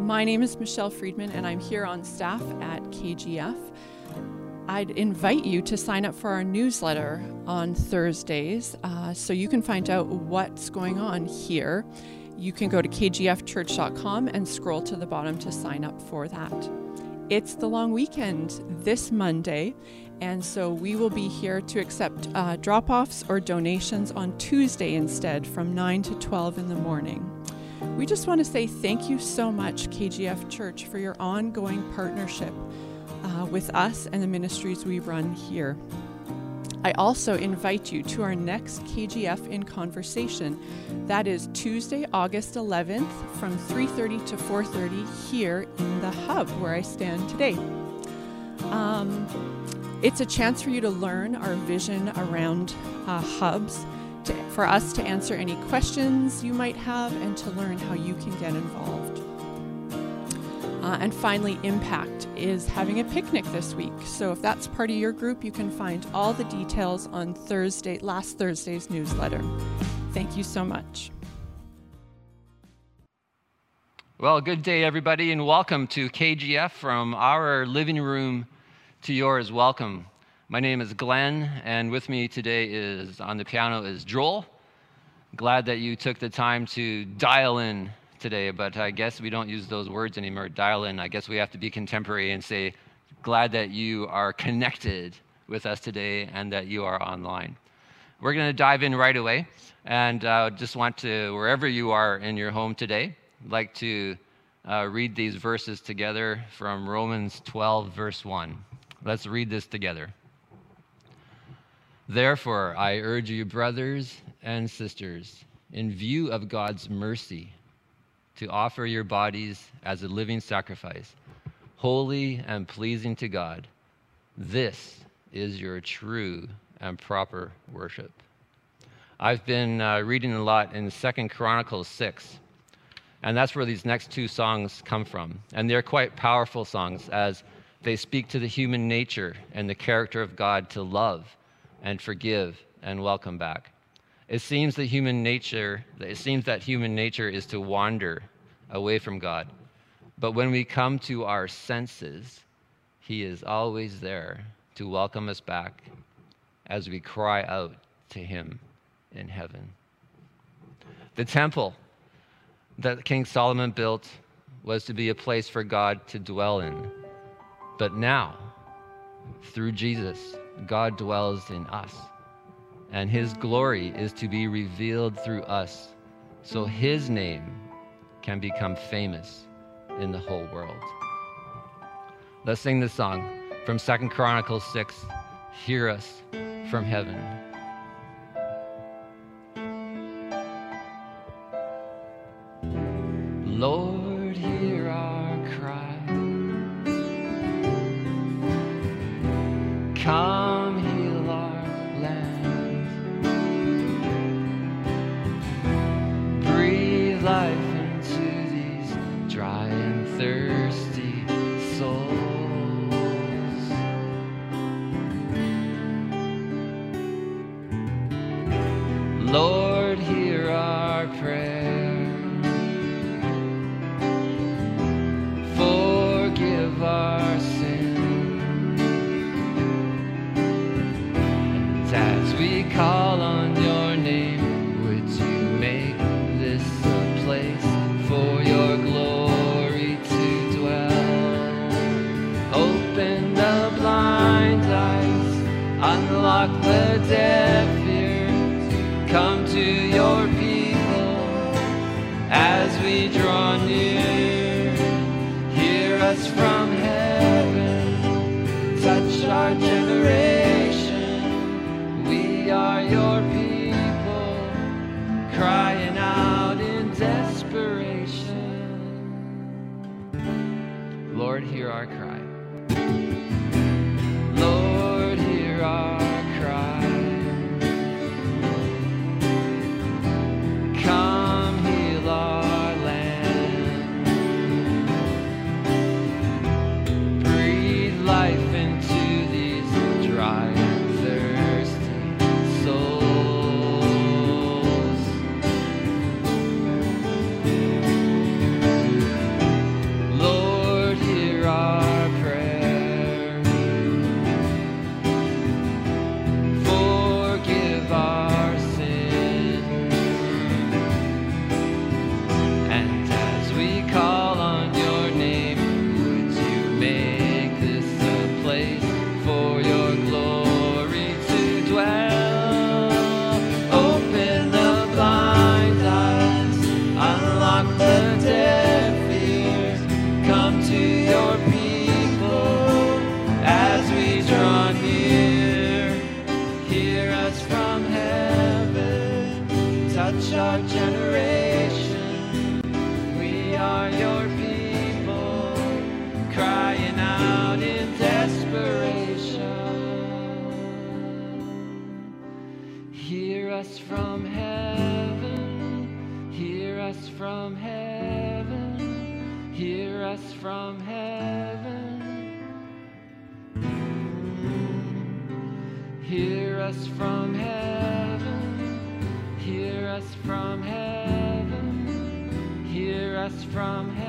My name is Michelle Friedman, and I'm here on staff at KGF. I'd invite you to sign up for our newsletter on Thursdays uh, so you can find out what's going on here. You can go to kgfchurch.com and scroll to the bottom to sign up for that. It's the long weekend this Monday, and so we will be here to accept uh, drop offs or donations on Tuesday instead from 9 to 12 in the morning. We just want to say thank you so much, KGF Church, for your ongoing partnership uh, with us and the ministries we run here. I also invite you to our next KGF in conversation. That is Tuesday, August 11th from 3:30 to 4:30 here in the hub where I stand today. Um, it's a chance for you to learn our vision around uh, hubs, for us to answer any questions you might have, and to learn how you can get involved. Uh, and finally, Impact is having a picnic this week. So if that's part of your group, you can find all the details on Thursday, last Thursday's newsletter. Thank you so much. Well, good day, everybody, and welcome to KGF from our living room to yours. Welcome. My name is Glenn, and with me today is on the piano is Joel. Glad that you took the time to dial in today, but I guess we don't use those words anymore, dial in. I guess we have to be contemporary and say, glad that you are connected with us today and that you are online. We're going to dive in right away and uh, just want to, wherever you are in your home today, like to uh, read these verses together from Romans 12, verse 1. Let's read this together. Therefore, I urge you, brothers and sisters, in view of God's mercy, to offer your bodies as a living sacrifice, holy and pleasing to God. This is your true and proper worship. I've been uh, reading a lot in Second Chronicles 6, and that's where these next two songs come from. And they're quite powerful songs as they speak to the human nature and the character of God to love and forgive and welcome back. It seems that human nature, it seems that human nature is to wander away from God. But when we come to our senses, He is always there to welcome us back as we cry out to Him in heaven. The temple that King Solomon built was to be a place for God to dwell in. But now, through Jesus, God dwells in us and his glory is to be revealed through us so his name can become famous in the whole world. Let's sing this song from Second Chronicles 6 Hear us from heaven. Our cry. Us from heaven. Hear us from heaven. Hear us from heaven. Hear us from heaven. Hear us from heaven. Hear us from heaven.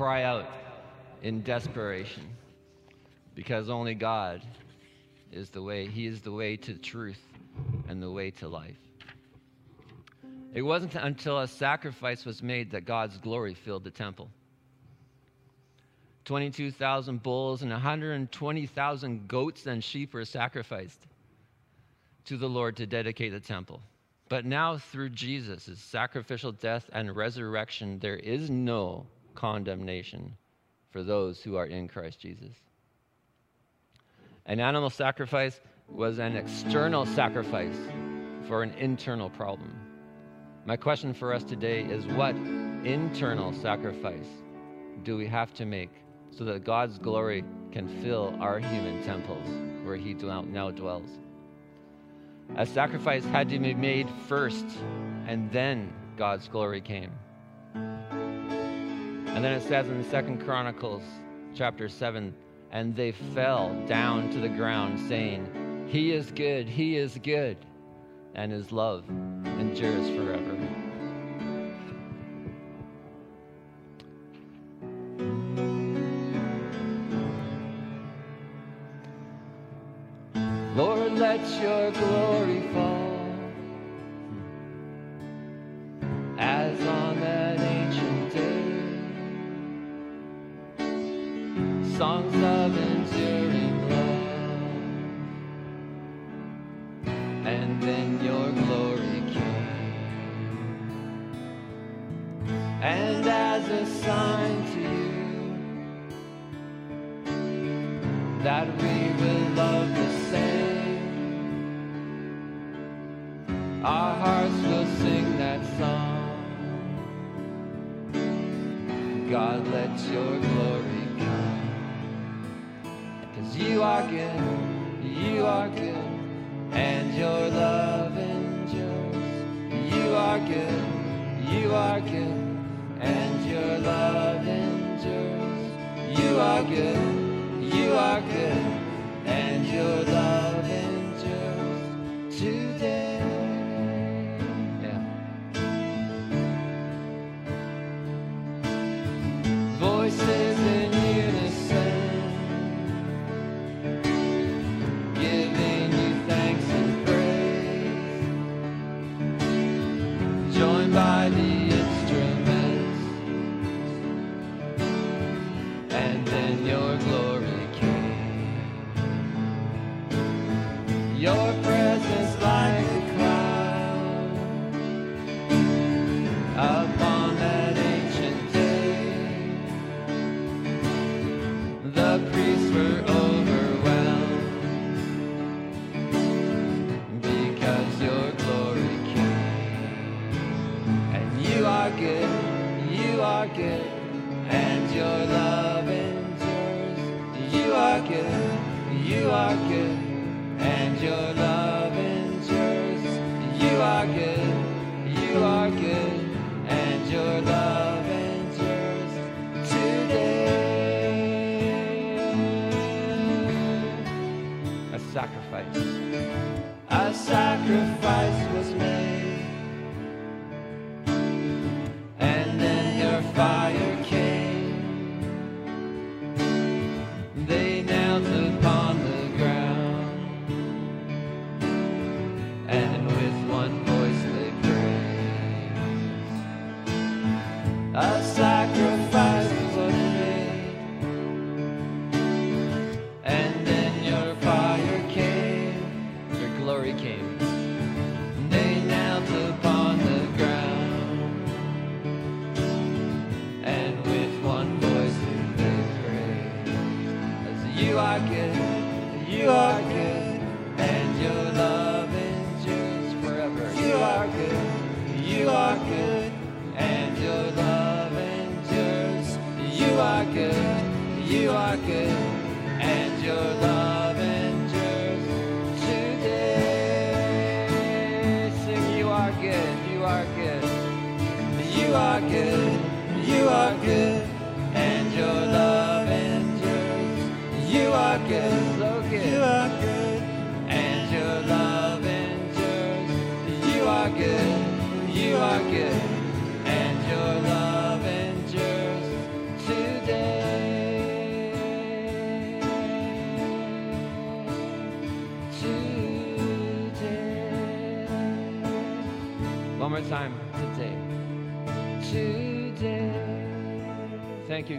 Cry out in desperation because only God is the way. He is the way to truth and the way to life. It wasn't until a sacrifice was made that God's glory filled the temple. 22,000 bulls and 120,000 goats and sheep were sacrificed to the Lord to dedicate the temple. But now, through Jesus' sacrificial death and resurrection, there is no condemnation for those who are in Christ Jesus. An animal sacrifice was an external sacrifice for an internal problem. My question for us today is what internal sacrifice do we have to make so that God's glory can fill our human temples where He now dwells? A sacrifice had to be made first, and then God's glory came. And then it says in Second Chronicles chapter 7 and they fell down to the ground, saying, He is good, He is good, and His love endures forever.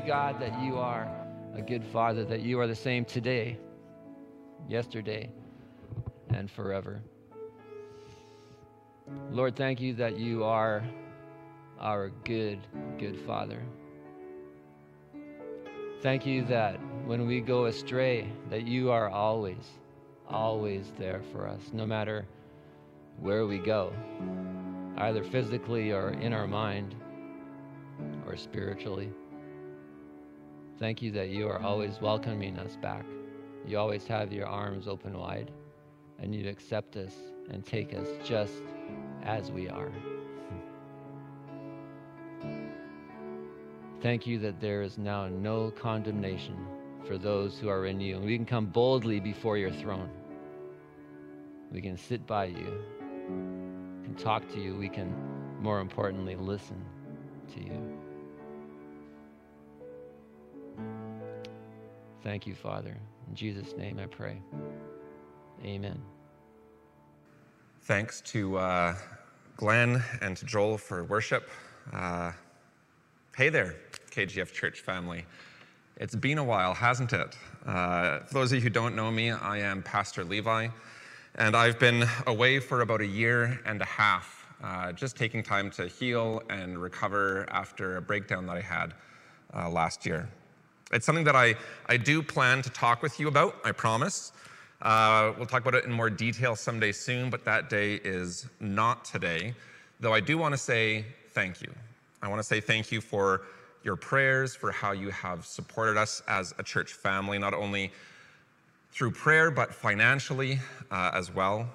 God, that you are a good Father, that you are the same today, yesterday, and forever. Lord, thank you that you are our good, good Father. Thank you that when we go astray, that you are always, always there for us, no matter where we go, either physically or in our mind or spiritually. Thank you that you are always welcoming us back. You always have your arms open wide, and you accept us and take us just as we are. Thank you that there is now no condemnation for those who are in you. And we can come boldly before your throne. We can sit by you, we can talk to you, we can, more importantly, listen to you. Thank you, Father. In Jesus' name I pray. Amen. Thanks to uh, Glenn and to Joel for worship. Uh, hey there, KGF Church family. It's been a while, hasn't it? Uh, for those of you who don't know me, I am Pastor Levi, and I've been away for about a year and a half, uh, just taking time to heal and recover after a breakdown that I had uh, last year. It's something that I, I do plan to talk with you about, I promise. Uh, we'll talk about it in more detail someday soon, but that day is not today. Though I do want to say thank you. I want to say thank you for your prayers, for how you have supported us as a church family, not only through prayer, but financially uh, as well,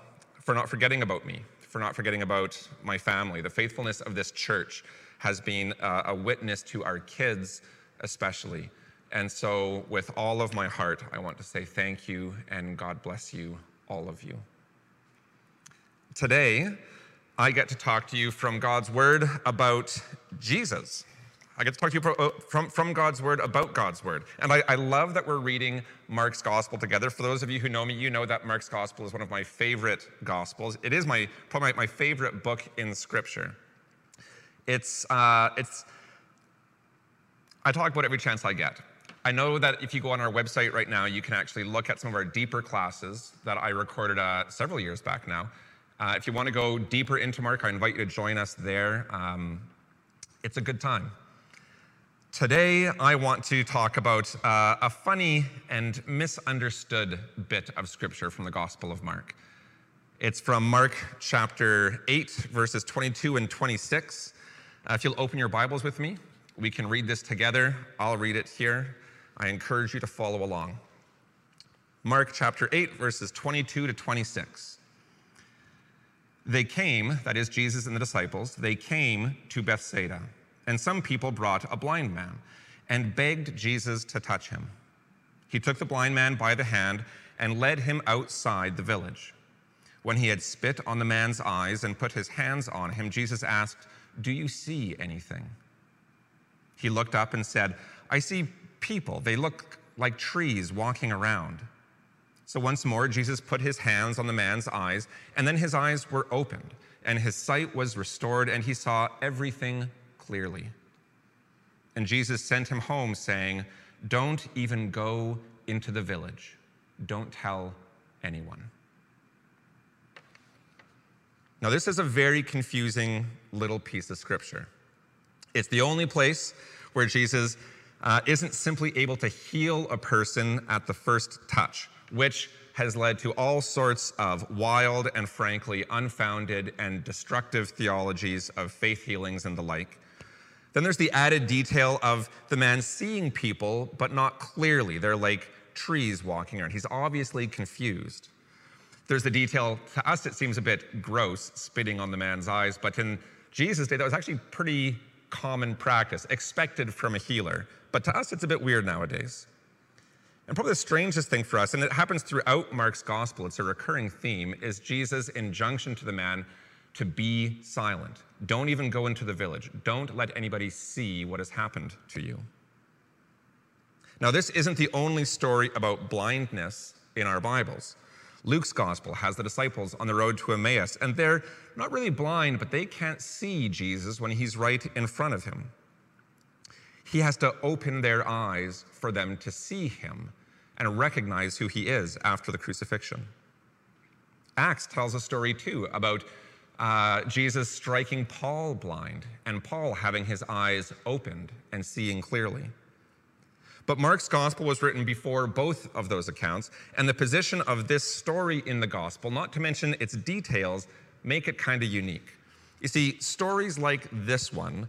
for not forgetting about me, for not forgetting about my family. The faithfulness of this church has been uh, a witness to our kids, especially. And so, with all of my heart, I want to say thank you and God bless you, all of you. Today, I get to talk to you from God's Word about Jesus. I get to talk to you uh, from, from God's Word about God's Word. And I, I love that we're reading Mark's Gospel together. For those of you who know me, you know that Mark's Gospel is one of my favorite Gospels. It is my, probably my favorite book in Scripture. It's, uh, it's, I talk about every chance I get. I know that if you go on our website right now, you can actually look at some of our deeper classes that I recorded uh, several years back now. Uh, if you want to go deeper into Mark, I invite you to join us there. Um, it's a good time. Today, I want to talk about uh, a funny and misunderstood bit of scripture from the Gospel of Mark. It's from Mark chapter 8, verses 22 and 26. Uh, if you'll open your Bibles with me, we can read this together. I'll read it here. I encourage you to follow along. Mark chapter 8, verses 22 to 26. They came, that is, Jesus and the disciples, they came to Bethsaida, and some people brought a blind man and begged Jesus to touch him. He took the blind man by the hand and led him outside the village. When he had spit on the man's eyes and put his hands on him, Jesus asked, Do you see anything? He looked up and said, I see people. They look like trees walking around. So once more, Jesus put his hands on the man's eyes, and then his eyes were opened, and his sight was restored, and he saw everything clearly. And Jesus sent him home, saying, Don't even go into the village, don't tell anyone. Now, this is a very confusing little piece of scripture. It's the only place where Jesus uh, isn't simply able to heal a person at the first touch, which has led to all sorts of wild and frankly unfounded and destructive theologies of faith healings and the like. Then there's the added detail of the man seeing people, but not clearly. They're like trees walking around. He's obviously confused. There's the detail, to us, it seems a bit gross, spitting on the man's eyes, but in Jesus' day, that was actually pretty common practice, expected from a healer. But to us, it's a bit weird nowadays. And probably the strangest thing for us, and it happens throughout Mark's gospel, it's a recurring theme, is Jesus' injunction to the man to be silent. Don't even go into the village. Don't let anybody see what has happened to you. Now, this isn't the only story about blindness in our Bibles. Luke's gospel has the disciples on the road to Emmaus, and they're not really blind, but they can't see Jesus when he's right in front of him. He has to open their eyes for them to see him and recognize who he is after the crucifixion. Acts tells a story too about uh, Jesus striking Paul blind and Paul having his eyes opened and seeing clearly. But Mark's gospel was written before both of those accounts, and the position of this story in the gospel, not to mention its details, make it kind of unique. You see, stories like this one,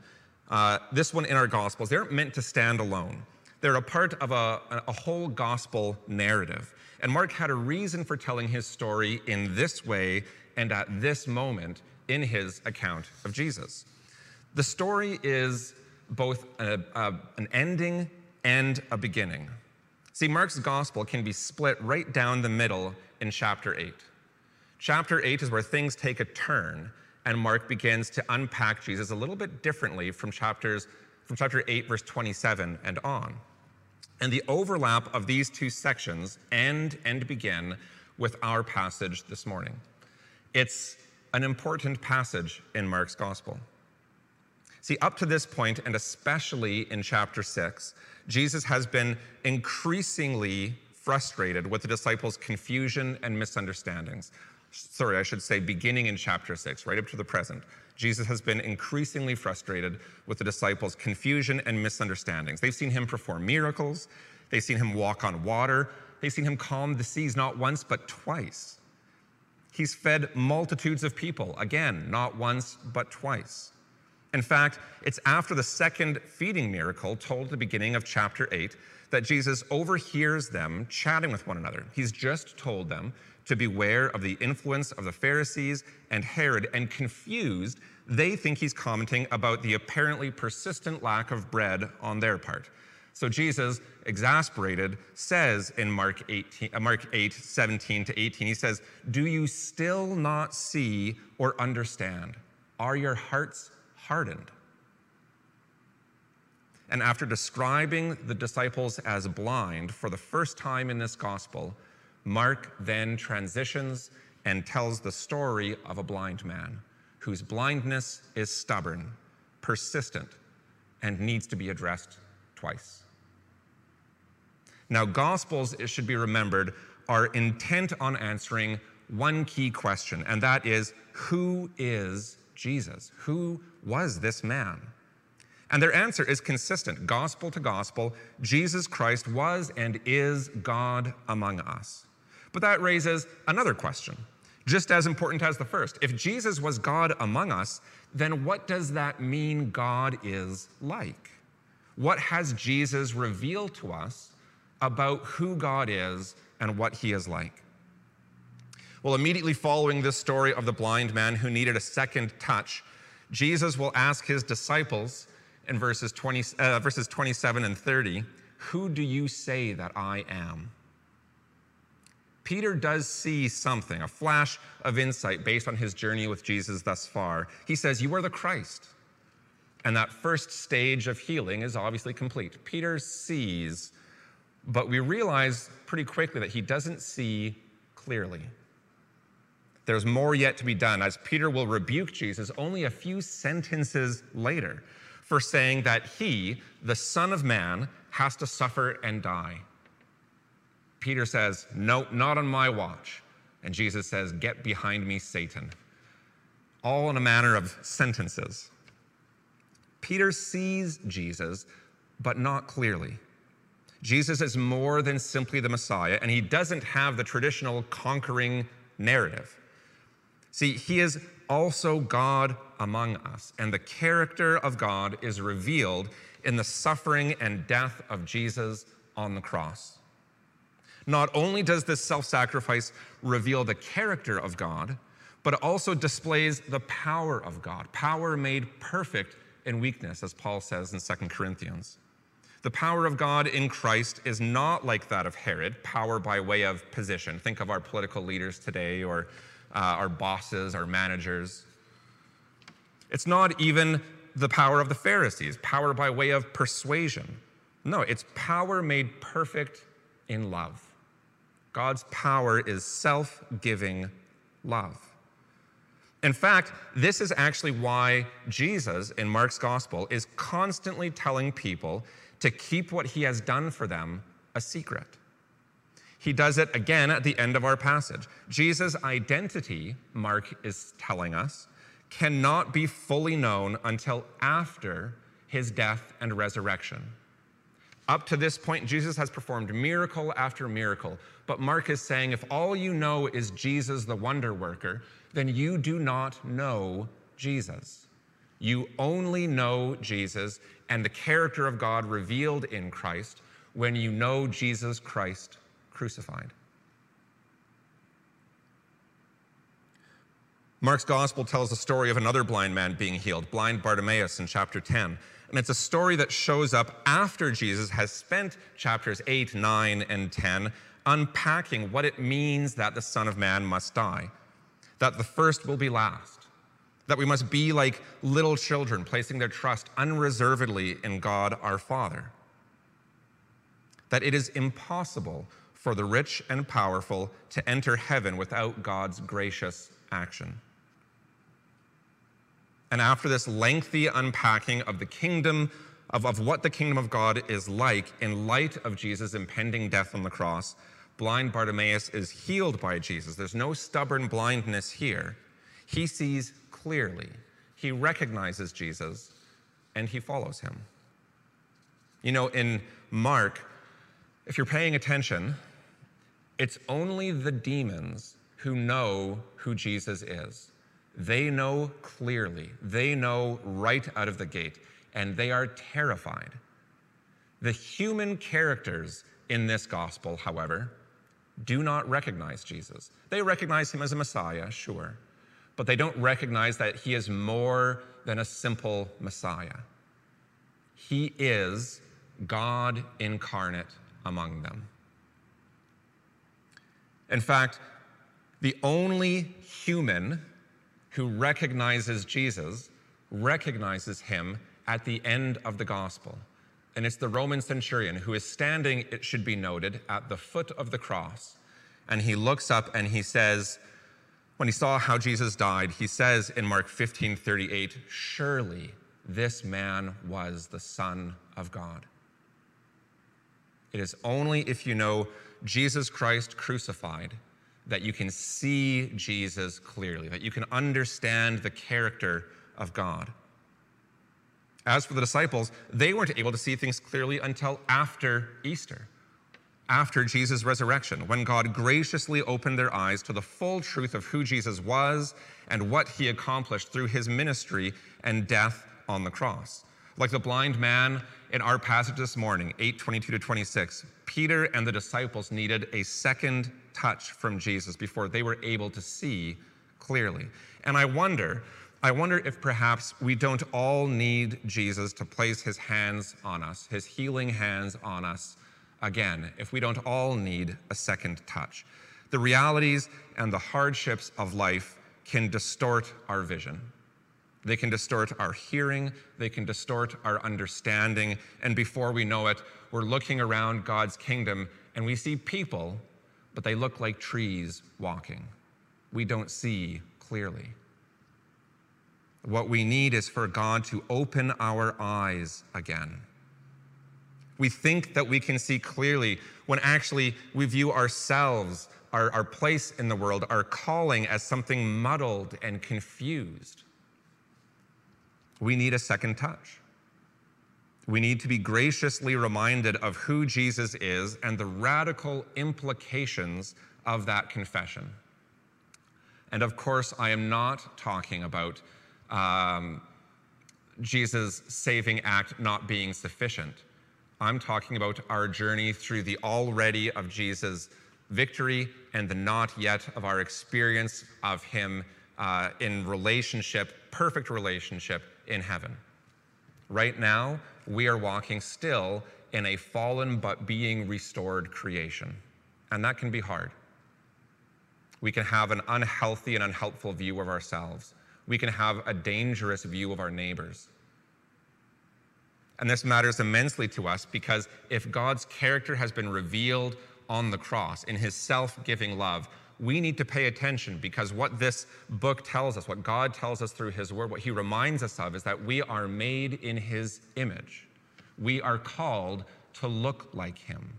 uh, this one in our gospels, they aren't meant to stand alone. They're a part of a, a whole gospel narrative. And Mark had a reason for telling his story in this way and at this moment in his account of Jesus. The story is both a, a, an ending and a beginning. See, Mark's gospel can be split right down the middle in chapter 8. Chapter 8 is where things take a turn, and Mark begins to unpack Jesus a little bit differently from chapters from chapter 8 verse 27 and on. And the overlap of these two sections end and begin with our passage this morning. It's an important passage in Mark's gospel. See, up to this point, and especially in chapter 6, Jesus has been increasingly frustrated with the disciples' confusion and misunderstandings. Sorry, I should say, beginning in chapter 6, right up to the present. Jesus has been increasingly frustrated with the disciples' confusion and misunderstandings. They've seen him perform miracles, they've seen him walk on water, they've seen him calm the seas not once, but twice. He's fed multitudes of people, again, not once, but twice. In fact, it's after the second feeding miracle told at the beginning of chapter 8 that Jesus overhears them chatting with one another. He's just told them to beware of the influence of the Pharisees and Herod, and confused, they think he's commenting about the apparently persistent lack of bread on their part. So Jesus, exasperated, says in Mark, 18, uh, Mark 8, 17 to 18, he says, Do you still not see or understand? Are your hearts hardened. And after describing the disciples as blind for the first time in this gospel, Mark then transitions and tells the story of a blind man whose blindness is stubborn, persistent, and needs to be addressed twice. Now, Gospels, it should be remembered, are intent on answering one key question, and that is who is Jesus? Who was this man? And their answer is consistent gospel to gospel Jesus Christ was and is God among us. But that raises another question, just as important as the first. If Jesus was God among us, then what does that mean God is like? What has Jesus revealed to us about who God is and what he is like. Well, immediately following this story of the blind man who needed a second touch, Jesus will ask his disciples in verses, 20, uh, verses 27 and 30, Who do you say that I am? Peter does see something, a flash of insight based on his journey with Jesus thus far. He says, You are the Christ. And that first stage of healing is obviously complete. Peter sees, but we realize pretty quickly that he doesn't see clearly. There's more yet to be done, as Peter will rebuke Jesus only a few sentences later for saying that he, the Son of Man, has to suffer and die. Peter says, No, not on my watch. And Jesus says, Get behind me, Satan. All in a manner of sentences. Peter sees Jesus, but not clearly. Jesus is more than simply the Messiah, and he doesn't have the traditional conquering narrative. See, he is also God among us, and the character of God is revealed in the suffering and death of Jesus on the cross. Not only does this self sacrifice reveal the character of God, but it also displays the power of God, power made perfect in weakness, as Paul says in 2 Corinthians. The power of God in Christ is not like that of Herod, power by way of position. Think of our political leaders today or uh, our bosses, our managers. It's not even the power of the Pharisees, power by way of persuasion. No, it's power made perfect in love. God's power is self giving love. In fact, this is actually why Jesus in Mark's gospel is constantly telling people to keep what he has done for them a secret. He does it again at the end of our passage. Jesus' identity, Mark is telling us, cannot be fully known until after his death and resurrection. Up to this point, Jesus has performed miracle after miracle. But Mark is saying if all you know is Jesus the wonder worker, then you do not know Jesus. You only know Jesus and the character of God revealed in Christ when you know Jesus Christ crucified. Mark's gospel tells the story of another blind man being healed, blind Bartimaeus, in chapter 10. And it's a story that shows up after Jesus has spent chapters 8, 9, and 10 unpacking what it means that the Son of Man must die, that the first will be last, that we must be like little children, placing their trust unreservedly in God our Father, that it is impossible for the rich and powerful to enter heaven without God's gracious action. And after this lengthy unpacking of the kingdom, of, of what the kingdom of God is like in light of Jesus' impending death on the cross, blind Bartimaeus is healed by Jesus. There's no stubborn blindness here. He sees clearly, he recognizes Jesus, and he follows him. You know, in Mark, if you're paying attention, it's only the demons who know who Jesus is. They know clearly, they know right out of the gate, and they are terrified. The human characters in this gospel, however, do not recognize Jesus. They recognize him as a Messiah, sure, but they don't recognize that he is more than a simple Messiah. He is God incarnate among them. In fact, the only human who recognizes Jesus recognizes him at the end of the gospel. And it's the Roman centurion who is standing, it should be noted, at the foot of the cross. And he looks up and he says, when he saw how Jesus died, he says in Mark 15 38, Surely this man was the Son of God. It is only if you know Jesus Christ crucified, that you can see Jesus clearly, that you can understand the character of God. As for the disciples, they weren't able to see things clearly until after Easter, after Jesus' resurrection, when God graciously opened their eyes to the full truth of who Jesus was and what he accomplished through his ministry and death on the cross. Like the blind man in our passage this morning, 8 22 to 26, Peter and the disciples needed a second touch from Jesus before they were able to see clearly. And I wonder, I wonder if perhaps we don't all need Jesus to place his hands on us, his healing hands on us again, if we don't all need a second touch. The realities and the hardships of life can distort our vision. They can distort our hearing, they can distort our understanding, and before we know it, we're looking around God's kingdom and we see people, but they look like trees walking. We don't see clearly. What we need is for God to open our eyes again. We think that we can see clearly when actually we view ourselves, our, our place in the world, our calling as something muddled and confused we need a second touch. We need to be graciously reminded of who Jesus is and the radical implications of that confession. And of course, I am not talking about um, Jesus' saving act not being sufficient. I'm talking about our journey through the already of Jesus' victory and the not yet of our experience of Him uh, in relationship, perfect relationship in heaven. Right now, we are walking still in a fallen but being restored creation. And that can be hard. We can have an unhealthy and unhelpful view of ourselves. We can have a dangerous view of our neighbors. And this matters immensely to us because if God's character has been revealed on the cross in his self giving love, we need to pay attention because what this book tells us, what God tells us through His Word, what He reminds us of is that we are made in His image. We are called to look like Him.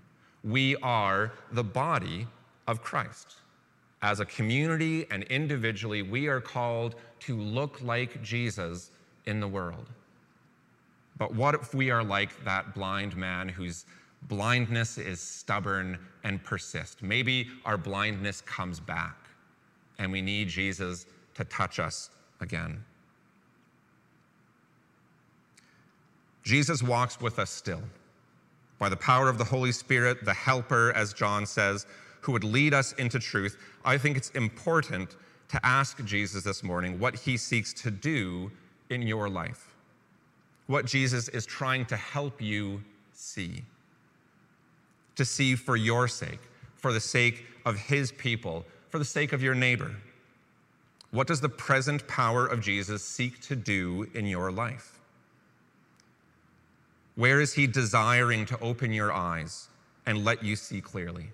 We are the body of Christ. As a community and individually, we are called to look like Jesus in the world. But what if we are like that blind man who's blindness is stubborn and persists. Maybe our blindness comes back and we need Jesus to touch us again. Jesus walks with us still. By the power of the Holy Spirit, the helper, as John says, who would lead us into truth, I think it's important to ask Jesus this morning what he seeks to do in your life, what Jesus is trying to help you see to see for your sake, for the sake of his people, for the sake of your neighbor? What does the present power of Jesus seek to do in your life? Where is he desiring to open your eyes and let you see clearly?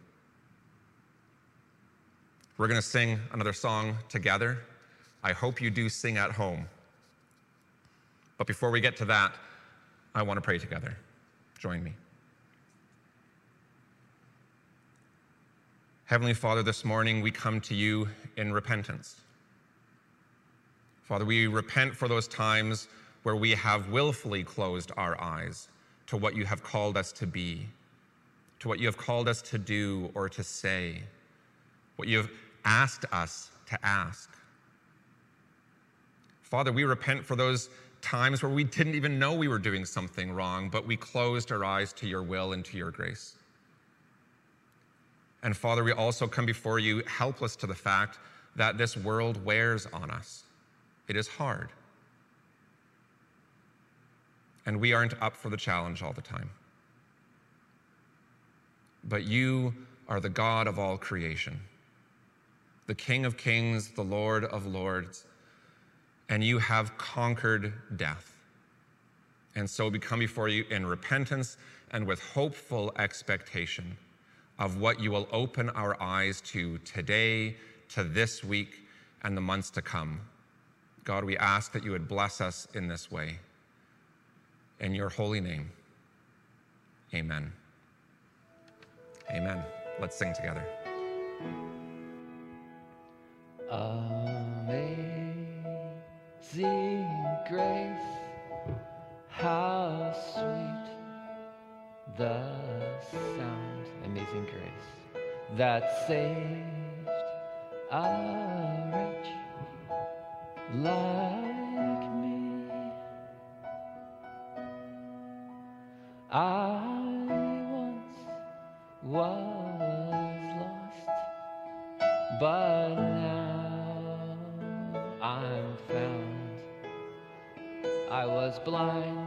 We're going to sing another song together. I hope you do sing at home. But before we get to that, I want to pray together. Join me. Heavenly Father, this morning we come to you in repentance. Father, we repent for those times where we have willfully closed our eyes to what you have called us to be, to what you have called us to do or to say, what you have asked us to ask. Father, we repent for those times where we didn't even know we were doing something wrong, but we closed our eyes to your will and to your grace. And Father, we also come before you helpless to the fact that this world wears on us. It is hard. And we aren't up for the challenge all the time. But you are the God of all creation, the King of kings, the Lord of lords, and you have conquered death. And so we come before you in repentance and with hopeful expectation of what you will open our eyes to today, to this week, and the months to come. God, we ask that you would bless us in this way. In your holy name, amen. Amen. Let's sing together. Amazing grace, how sweet the sound, amazing grace that saved a wretch like me. I once was lost, but now I'm found. I was blind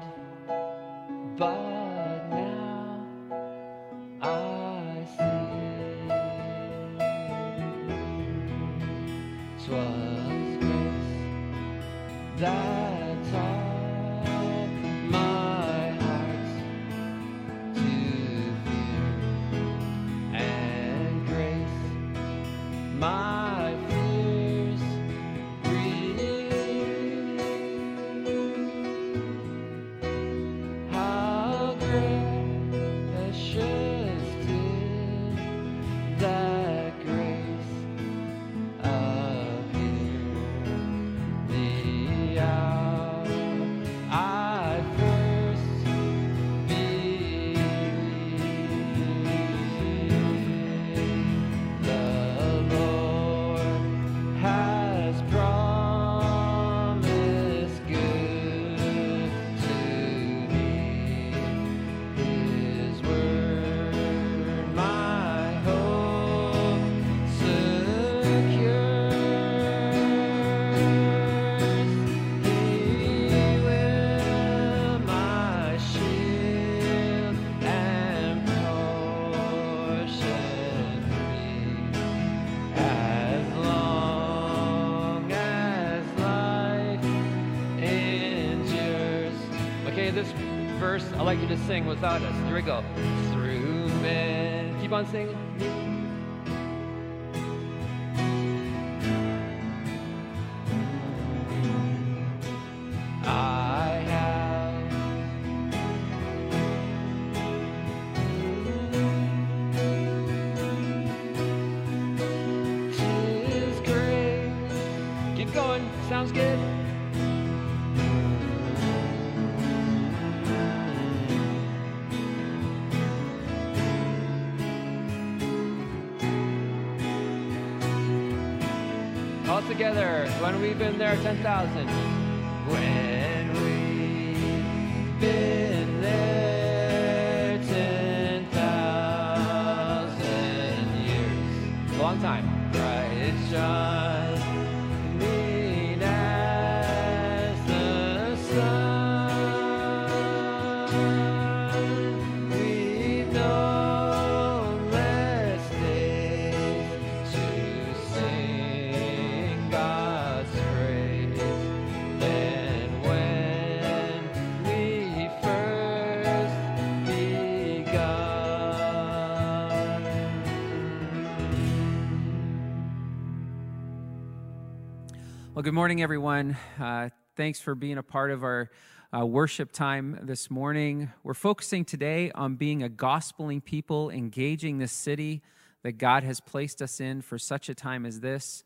verse I like you to sing without us. Here we go. Through. Keep on singing. There 10,000. Good morning, everyone. Uh, thanks for being a part of our uh, worship time this morning. We're focusing today on being a gospeling people, engaging the city that God has placed us in for such a time as this.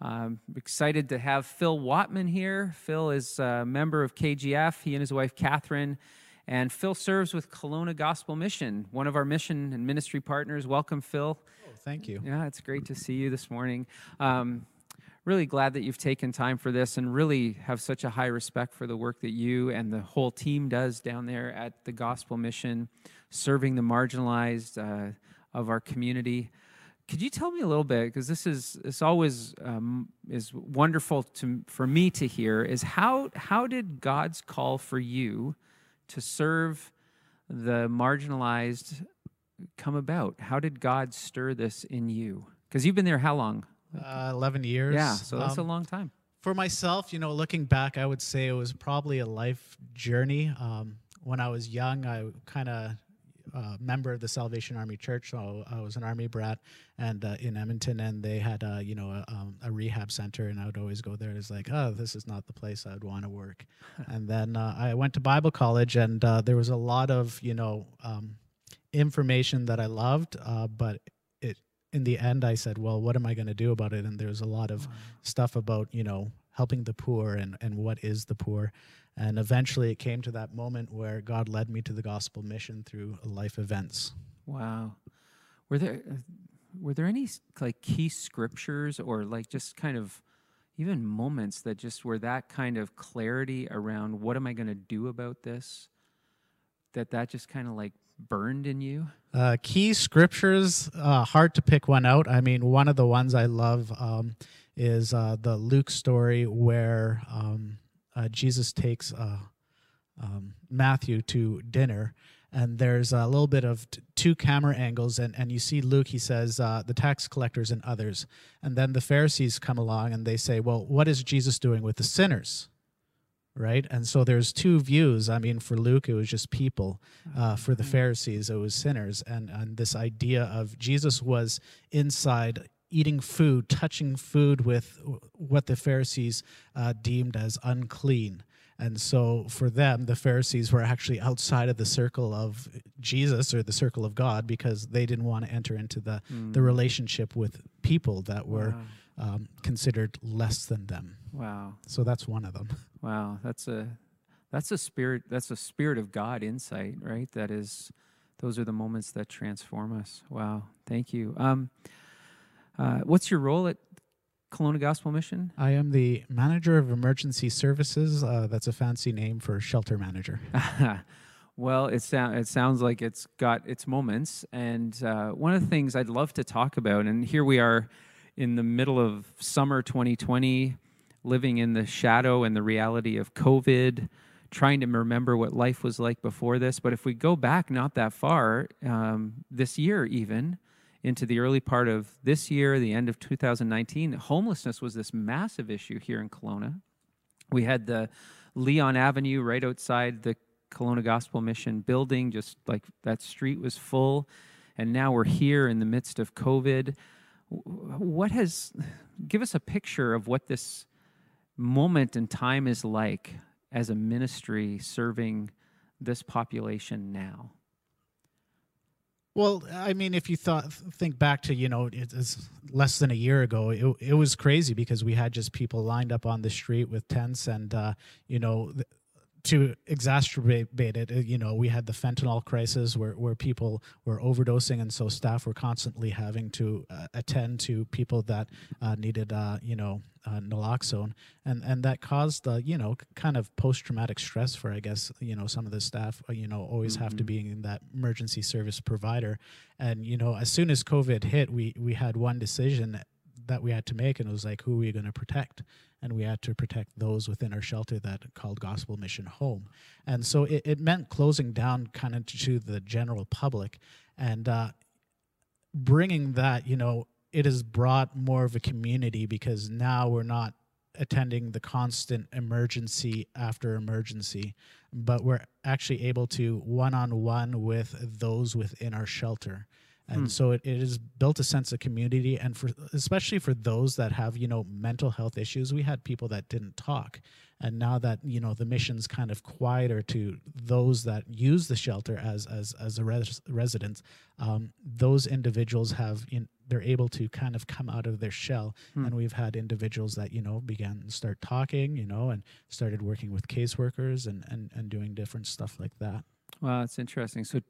I'm excited to have Phil Watman here. Phil is a member of KGF, he and his wife, Catherine. And Phil serves with Kelowna Gospel Mission, one of our mission and ministry partners. Welcome, Phil. Oh, thank you. Yeah, it's great to see you this morning. Um, really glad that you've taken time for this and really have such a high respect for the work that you and the whole team does down there at the Gospel Mission, serving the marginalized uh, of our community. Could you tell me a little bit, because this is this always um, is wonderful to for me to hear, is how how did God's call for you to serve the marginalized come about? How did God stir this in you? Because you've been there how long? Uh, 11 years. Yeah, so that's Um, a long time. For myself, you know, looking back, I would say it was probably a life journey. Um, when I was young, I kind of uh, member of the Salvation Army Church, so I was an army brat, and uh, in Edmonton, and they had a you know a, um, a rehab center, and I would always go there. It's like, oh, this is not the place I would want to work. and then uh, I went to Bible college, and uh, there was a lot of you know um, information that I loved, uh, but in the end, I said, well, what am I going to do about it? And there's a lot of stuff about you know helping the poor and and what is the poor. And eventually, it came to that moment where God led me to the gospel mission through life events. Wow. Were there uh, were there any like key scriptures or like just kind of even moments that just were that kind of clarity around what am I going to do about this? That that just kind of like burned in you? Uh, key scriptures, uh, hard to pick one out. I mean, one of the ones I love um, is uh, the Luke story where um, uh, Jesus takes uh, um, Matthew to dinner. And there's a little bit of t- two camera angles, and, and you see Luke, he says, uh, the tax collectors and others. And then the Pharisees come along and they say, Well, what is Jesus doing with the sinners? Right? And so there's two views. I mean, for Luke, it was just people. Uh, for the Pharisees, it was sinners. And, and this idea of Jesus was inside eating food, touching food with what the Pharisees uh, deemed as unclean. And so for them, the Pharisees were actually outside of the circle of Jesus or the circle of God because they didn't want to enter into the, Hmm. the relationship with people that were Wow. Um, considered less than them. Wow. So that's one of them. Wow, that's a that's a spirit that's a spirit of God insight, right? That is those are the moments that transform us. Wow, thank you. Um, uh, what's your role at Kelowna Gospel Mission? I am the manager of emergency services. Uh, that's a fancy name for shelter manager. well, it, sou- it sounds like it's got its moments. And uh, one of the things I'd love to talk about, and here we are in the middle of summer 2020, living in the shadow and the reality of COVID, trying to remember what life was like before this. But if we go back not that far, um, this year even, into the early part of this year, the end of 2019, homelessness was this massive issue here in Kelowna. We had the Leon Avenue right outside the Kelowna Gospel Mission building, just like that street was full. And now we're here in the midst of COVID. What has, give us a picture of what this moment in time is like as a ministry serving this population now. Well, I mean, if you thought think back to you know it's less than a year ago, it, it was crazy because we had just people lined up on the street with tents, and uh, you know to exacerbate it, uh, you know, we had the fentanyl crisis where, where people were overdosing, and so staff were constantly having to uh, attend to people that uh, needed, uh, you know, uh, naloxone, and and that caused, uh, you know, kind of post traumatic stress for, I guess, you know, some of the staff, uh, you know, always have to be in that emergency service provider, and you know, as soon as COVID hit, we we had one decision that we had to make, and it was like, who are we going to protect? And we had to protect those within our shelter that called Gospel Mission Home. And so it, it meant closing down kind of to the general public and uh, bringing that, you know, it has brought more of a community because now we're not attending the constant emergency after emergency, but we're actually able to one on one with those within our shelter. And so it, it has built a sense of community and for especially for those that have, you know, mental health issues. We had people that didn't talk. And now that, you know, the mission's kind of quieter to those that use the shelter as as as a res- residents, um, those individuals have in, they're able to kind of come out of their shell. And we've had individuals that, you know, began to start talking, you know, and started working with caseworkers and, and, and doing different stuff like that. Wow, that's interesting. So,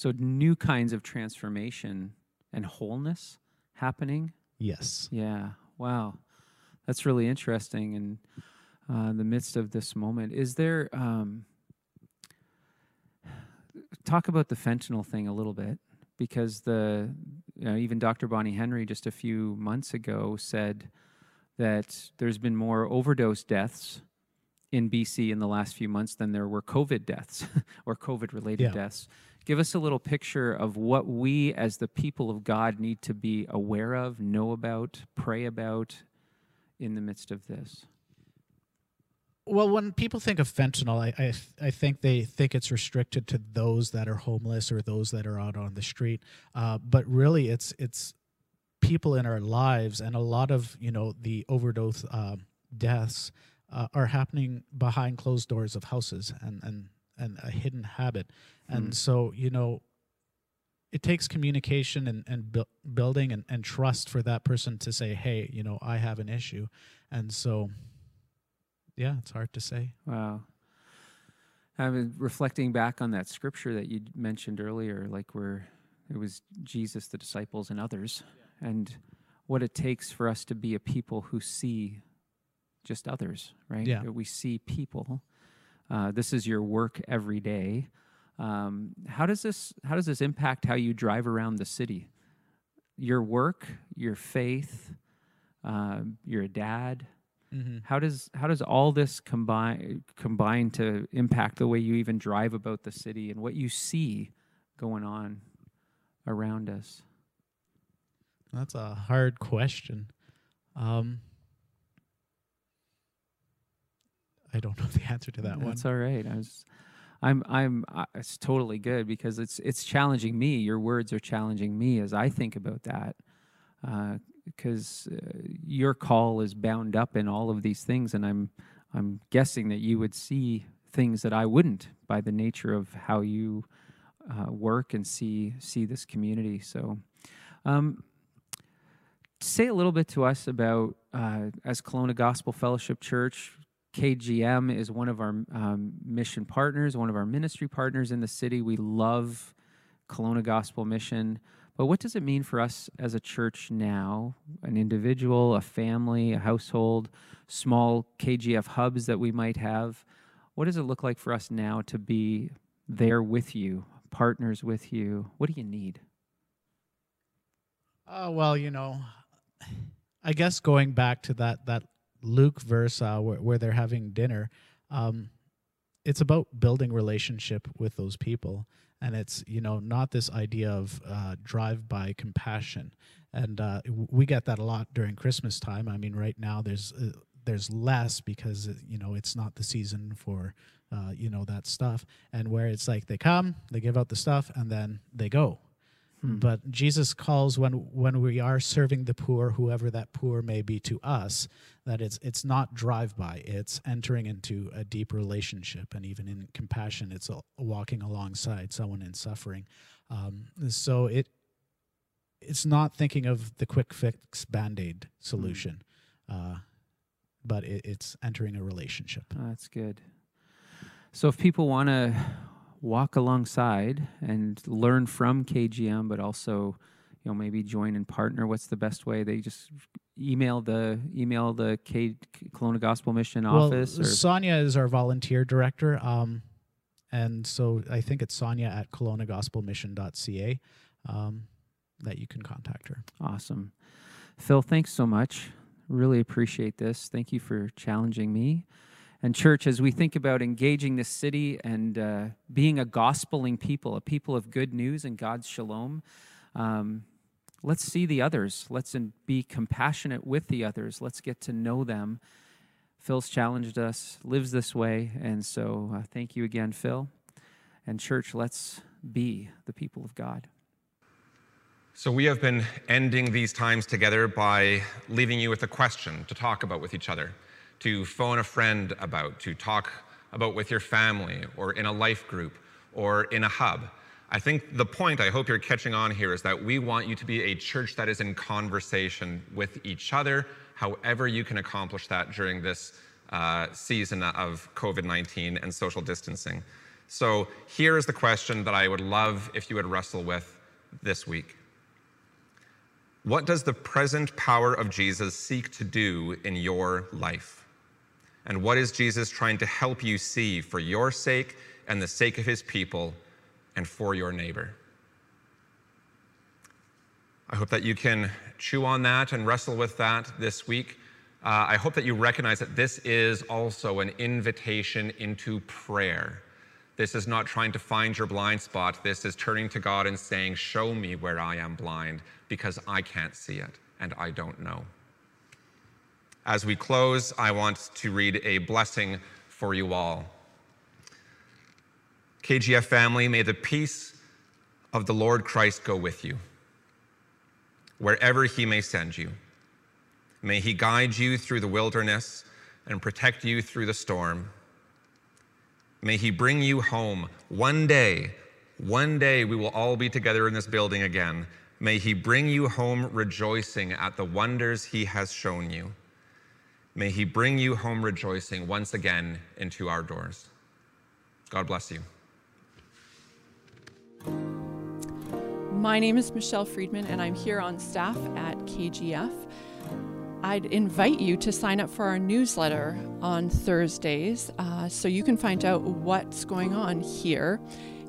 so new kinds of transformation and wholeness happening. Yes. Yeah. Wow, that's really interesting. And uh, in the midst of this moment, is there? Um, talk about the fentanyl thing a little bit because the you know, even Dr. Bonnie Henry just a few months ago said that there's been more overdose deaths in BC in the last few months than there were COVID deaths or COVID related Yeah. deaths. Give us a little picture of what we as the people of God need to be aware of, know about, pray about in the midst of this. Well, when people think of fentanyl, I, I I think they think it's restricted to those that are homeless or those that are out on the street. Uh, but really, it's it's people in our lives, and a lot of you know the overdose um, deaths uh, are happening behind closed doors of houses and and and a hidden habit. And hmm. so you know, it takes communication and and bu- building and, and trust for that person to say, hey, you know, I have an issue, and so yeah, it's hard to say. Wow. I was reflecting back on that scripture that you mentioned earlier, like where it was Jesus, the disciples, and others, and what it takes for us to be a people who see just others, right? Yeah. That we see people. Uh, this is your work every day. Um, how does this how does this impact how you drive around the city? Your work, your faith, uh, you're a dad. Mm-hmm. How does how does all this combine combine to impact the way you even drive about the city and what you see going on around us? That's a hard question. Um, I don't know the answer to that one. That's all right. I was, I'm, I'm. It's totally good because it's it's challenging me. Your words are challenging me as I think about that, because uh, uh, your call is bound up in all of these things, and I'm I'm guessing that you would see things that I wouldn't by the nature of how you uh, work and see see this community. So. Um, say a little bit to us about uh, as Kelowna Gospel Fellowship Church, KGM is one of our um, mission partners, one of our ministry partners in the city. We love Kelowna Gospel Mission. But what does it mean for us as a church now, an individual, a family, a household, small KGF hubs that we might have? What does it look like for us now to be there with you, partners with you? What do you need? Uh, well, you know, I guess going back to that that Luke verse uh, where, where they're having dinner, um, it's about building relationship with those people, and it's you know not this idea of uh, drive by compassion, and uh, we get that a lot during Christmas time. I mean, right now there's uh, there's less because uh, you know it's not the season for uh, you know that stuff, and where it's like they come, they give out the stuff, and then they go Hmm. but Jesus calls when when we are serving the poor, whoever that poor may be to us, that it's it's not drive by. It's entering into a deep relationship, and even in compassion, it's walking alongside someone in suffering. Um, so it it's not thinking of the quick fix band aid solution, uh, but it, it's entering a relationship. Oh, that's good. So if people want to walk alongside and learn from KGM, but also, you know, maybe join and partner. What's the best way? They just email the email the K Kelowna Gospel Mission office. Well, or Sonia is our volunteer director, um, and so I think it's Sonia at KelownaGospelMission.ca um, that you can contact her. awesome, Phil. Thanks so much. Really appreciate this. Thank you for challenging me. And, church, as we think about engaging the city and uh, being a gospeling people, a people of good news and God's shalom, um, let's see the others. Let's be compassionate with the others. Let's get to know them. Phil's challenged us, lives this way. And so, uh, thank you again, Phil. And, church, let's be the people of God. So, we have been ending these times together by leaving you with a question to talk about with each other to phone a friend about, to talk about with your family or in a life group or in a hub. I think the point I hope you're catching on here is that we want you to be a church that is in conversation with each other, however, you can accomplish that during this uh, season of COVID 19 and social distancing. So, here is the question that I would love if you would wrestle with this week What does the present power of Jesus seek to do in your life? And what is Jesus trying to help you see for your sake and the sake of his people and for your neighbor? I hope that you can chew on that and wrestle with that this week. Uh, I hope that you recognize that this is also an invitation into prayer. This is not trying to find your blind spot. This is turning to God and saying, Show me where I am blind because I can't see it and I don't know. As we close, I want to read a blessing for you all. KGF family, may the peace of the Lord Christ go with you, wherever he may send you. May he guide you through the wilderness and protect you through the storm. May he bring you home one day. One day we will all be together in this building again. May he bring you home rejoicing at the wonders he has shown you. May he bring you home rejoicing once again into our doors. God bless you. My name is Michelle Friedman, and I'm here on staff at KGF. I'd invite you to sign up for our newsletter on Thursdays uh, so you can find out what's going on here.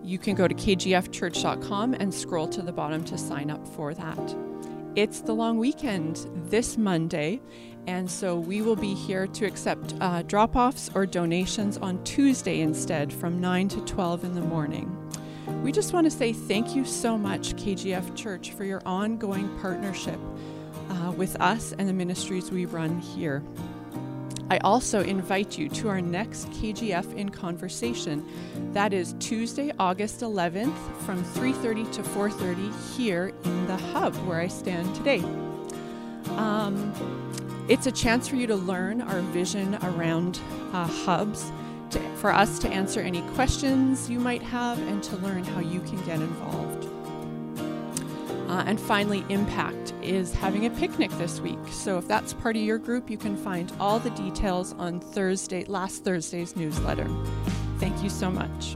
You can go to kgfchurch.com and scroll to the bottom to sign up for that. It's the long weekend this Monday, and so we will be here to accept uh, drop offs or donations on Tuesday instead from 9 to 12 in the morning. We just want to say thank you so much, KGF Church, for your ongoing partnership uh, with us and the ministries we run here. I also invite you to our next KGF in conversation. That is Tuesday, August 11th from 3:30 to 4:30 here in the hub where I stand today. Um, it's a chance for you to learn our vision around uh, hubs, to, for us to answer any questions you might have, and to learn how you can get involved. Uh, and finally, Impact is having a picnic this week. So if that's part of your group, you can find all the details on Thursday, last Thursday's newsletter. Thank you so much.